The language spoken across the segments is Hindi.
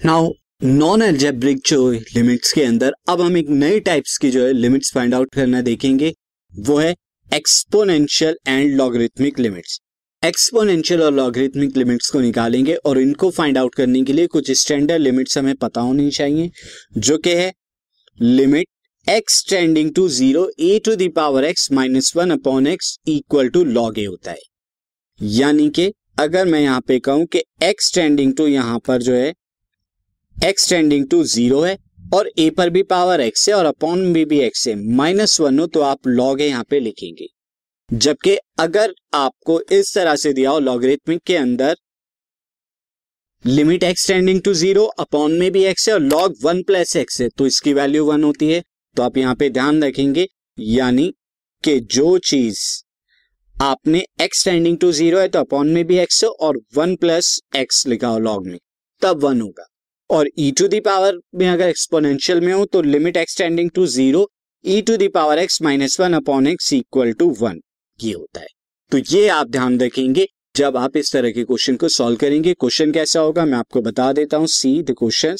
नाउ नॉन एल्जेब्रिक जो लिमिट्स के अंदर, अब हम एक नई टाइप्स की जो है लिमिट्स फाइंड आउट करना देखेंगे, वो है exponential and logarithmic limits exponential और लॉगरिथमिक लिमिट्स को निकालेंगे और इनको फाइंड आउट करने के लिए कुछ स्टैंडर्ड लिमिट्स हमें पता होनी चाहिए, जो कि है limit X tending to zero A to the power X minus one upon X equal to log A होता है। यानी कि अगर मैं यहाँ पे कहूँ कि एक्स टेंडिंग टू यहाँ पर जो है एक्स टेंडिंग टू ज़ीरो है और ए पर भी पावर एक्स है और अपॉन में भी एक्स है। माइनस वन हो तो आप लॉग है यहाँ पे लिखेंगे। जबकि अगर आपको इस तरह से दिया हो लॉगरिथमिक के अंदर limit X tending to zero upon में भी एक्स है और लॉग वन प्लस एक्स है तो इसकी वैल्यू वन होती है। तो आप यहाँ पे ध्यान रखेंगे, यानी कि जो चीज़ आपने एक्स टेंडिंग टू ज़ीरो है तो अपॉन में भी एक्स है और वन प्लस एक्स लिखा हो लॉग में, तब वन होगा। और ई टू दावर में अगर एक्सपोनेंशियल में हो तो limit X tending to zero E to the power X minus one upon X equal to one ये होता है। तो ये आप ध्यान रखेंगे, जब आप इस तरह के क्वेश्चन को सॉल्व करेंगे क्वेश्चन कैसा होगा, मैं आपको बता देता हूँ see the question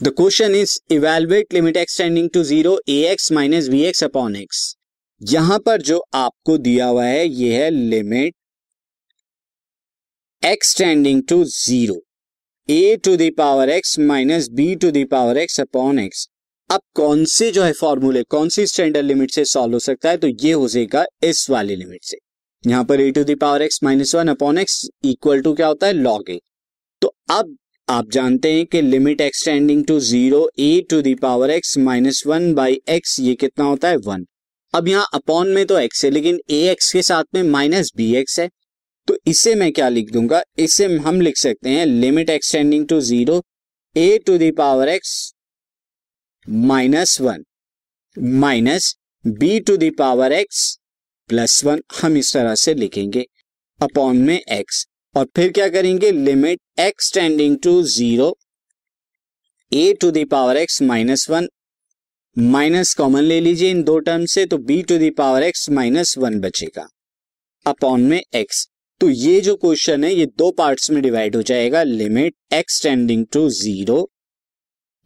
the question is evaluate limit X tending to zero A X minus B X upon X यहाँ पर जो आपको दिया हुआ है यह है limit X tending to zero A to the power X minus B to the power X upon X अब कौन से जो है फॉर्मूले कौन सी स्टैंडर्ड लिमिट से सॉल्व हो सकता है? तो ये हो जाएगा इस वाली लिमिट से। यहाँ पर A to the power X minus one upon X equal to क्या होता है? लॉग ए तो अब आप जानते हैं कि limit X tending to zero A to the power X minus one by X ये कितना होता है? वन अब यहाँ अपॉन में तो एक्स है, लेकिन ए एक्स के साथ में माइनस बी एक्स है। तो इसे मैं क्या लिख दूँगा? इसे हम लिख सकते हैं limit X tending to zero A to the power X minus one minus B to the power X plus one हम इस तरह से लिखेंगे अपॉन में एक्स और फिर क्या करेंगे? Limit X tending to zero A to the power X minus one minus common ले लीजिए इन दो टर्म से तो B to the power X minus one बचेगा अपॉन में एक्स तो ये जो क्वेश्चन है, ये दो पार्ट्स में डिवाइड हो जाएगा limit X tending to zero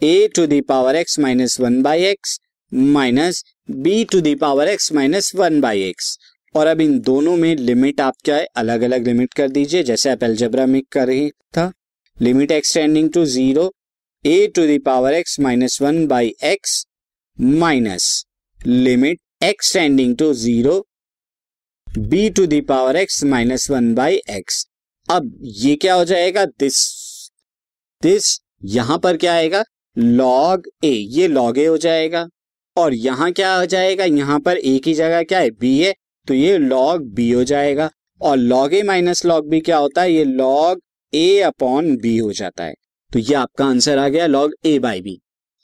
A to the power X minus one by X minus B to the power X minus one by X और अब इन दोनों में लिमिट आप क्या है? अलग अलग लिमिट कर दीजिए, जैसे आप एल्जेब्रा में कर रही था। Limit X tending to zero A to the power X minus one by X minus limit X tending to zero B to the power X minus one by X अब ये क्या हो जाएगा? दिस दिस यहाँ पर क्या आएगा? लॉग ए ये लॉग ए हो जाएगा। और यहाँ क्या हो जाएगा? यहाँ पर ए की जगह क्या है? बी है। तो ये लॉग बी हो जाएगा। और log A minus log B क्या होता है? ये लॉग ए अपॉन बी हो जाता है। तो ये आपका आंसर आ गया लॉग ए बाई बी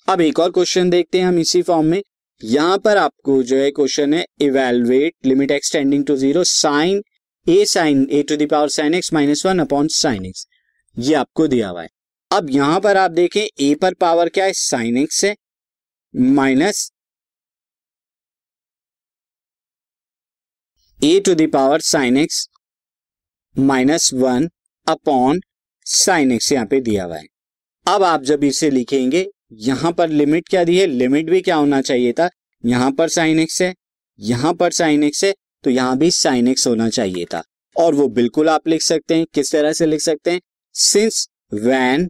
अब एक और क्वेश्चन देखते हैं हम इसी फॉर्म में। यहाँ पर आपको जो है क्वेश्चन है evaluate limit X tending to zero sine A sine A to the power sine X minus one upon sine X ये आपको दिया हुआ है। अब यहाँ पर आप देखें ए पर पावर क्या है? साइन एक्स है minus A to the power sine X minus one upon sine X यहाँ पे दिया हुआ है। अब आप जब इसे लिखेंगे यहाँ पर लिमिट क्या दी है? लिमिट भी क्या होना चाहिए था? यहाँ पर साइन एक्स है, यहाँ पर साइन एक्स है तो यहाँ भी साइन एक्स होना चाहिए था। और वो बिल्कुल आप लिख सकते हैं। किस तरह से लिख सकते हैं? Since when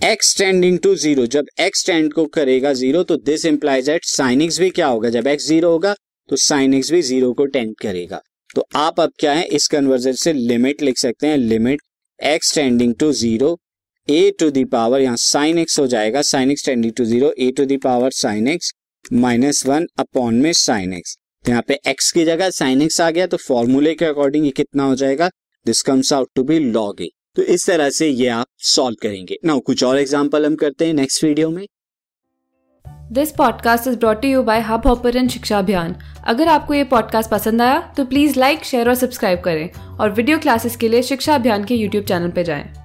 X tending to zero जब एक्स टेंड को करेगा ज़ीरो तो this implies at sine X भी क्या होगा? जब एक्स ज़ीरो होगा तो साइन एक्स भी ज़ीरो को टेंड करेगा। तो आप अब क्या है? इस कन्वर्जन से लिमिट लिख सकते हैं। Limit X tending to zero A to the power यहाँ साइन एक्स हो जाएगा sine X tending to zero A to the power sine X minus one upon में साइन एक्स तो यहाँ पे एक्स की जगह साइन एक्स आ गया तो फॉर्मूले के अकॉर्डिंग ये कितना हो जाएगा? This comes out to be log A तो इस तरह से ये आप सॉल्व करेंगे। ना कुछ और एग्ज़ाम्पल हम करते हैं नेक्स्ट वीडियो में। This podcast is brought you by Hubhopper Shiksha Abhiyan अगर आपको ये पॉडकास्ट पसंद आया तो प्लीज़ लाइक शेयर और सब्सक्राइब करें। और वीडियो क्लासेस के लिए शिक्षा अभियान के यूट्यूब चैनल पर जाएँ।